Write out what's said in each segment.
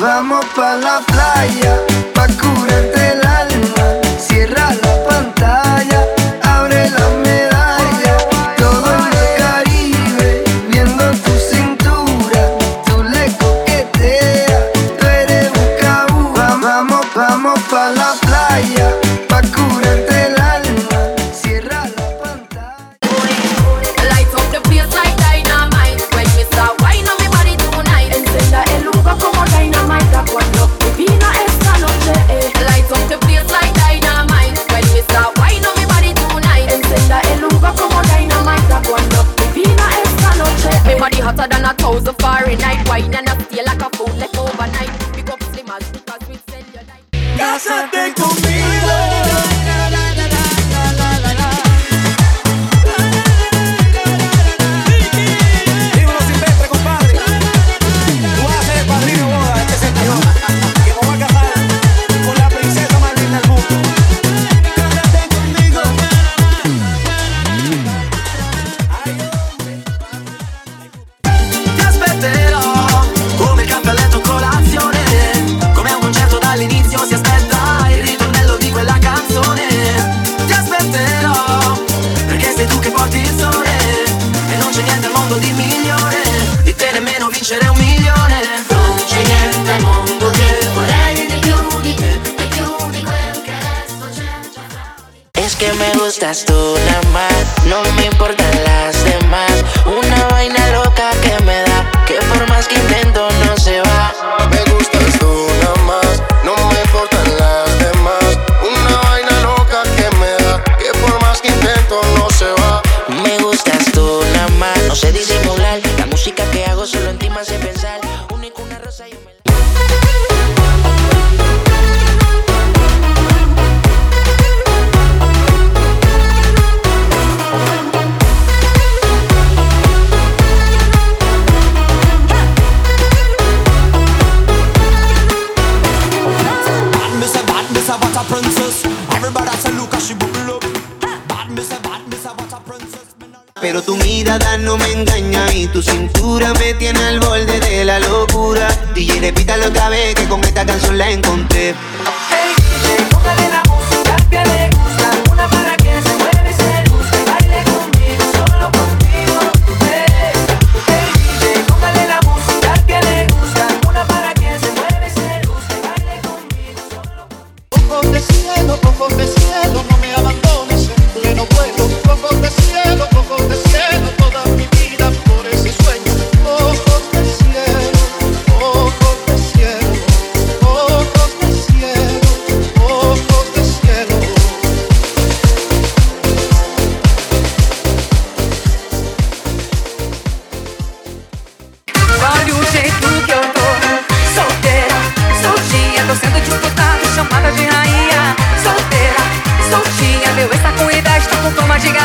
Vamos pa' la playa, pa' curarte el alma. Cierra la pantalla, abre la medalla. Todo en el Caribe, viendo tu cintura. Tú le coqueteas, tú eres un cabuja. Vamos, vamos pa' la playa. me gustas tú nada más. No me importan las demás. Una vaina loca que me da. Que por más que intento Tu mirada no me engaña y tu cintura me tiene al borde de la locura. DJ, repítalo otra vez que con esta canción la encontré. Hey,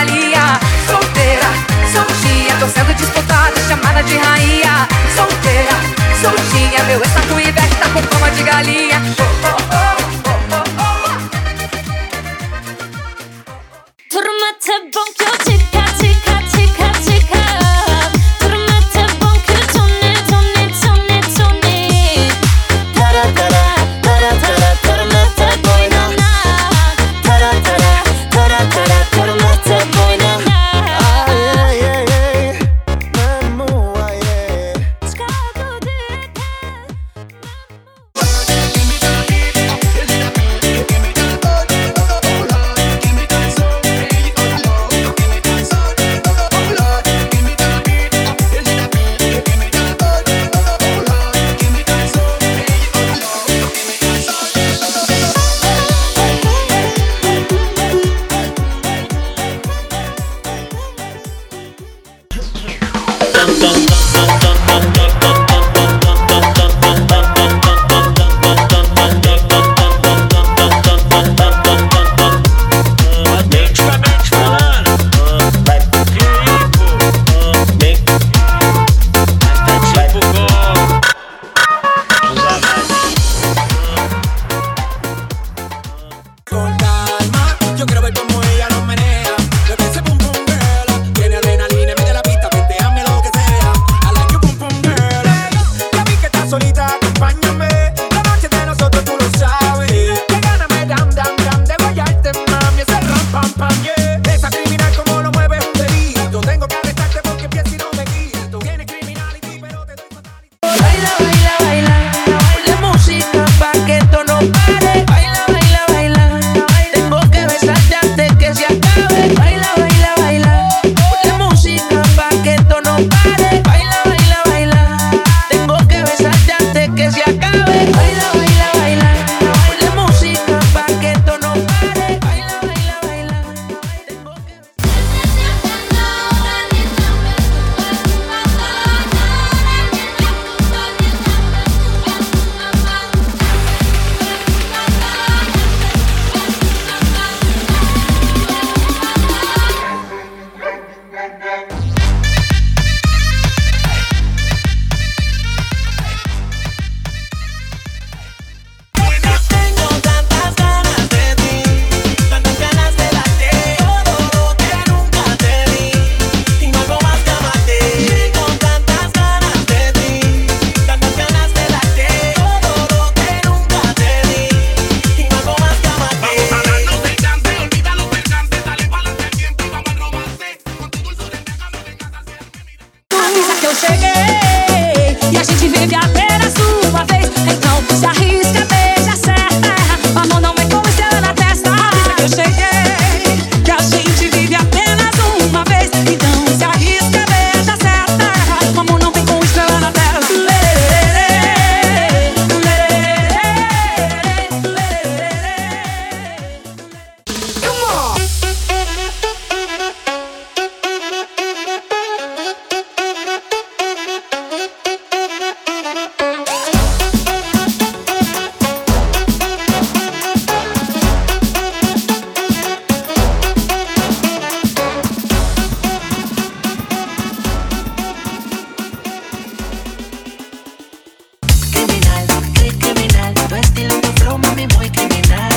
Maria Solteira, soltinha Tô sendo disputada, chamada de rainha. Solteira, soltinha Meu ex tá com inveja, tá com coma de galinha. Oh, oh, oh, bom que eu te vestido de flow, mami, muy criminal.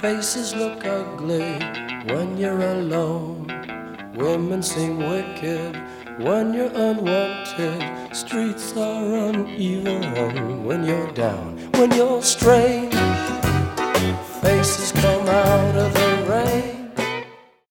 Faces look ugly. When you're alone, women seem wicked. When you're unwanted, streets are uneven. When you're down, when you're strange, faces come out of the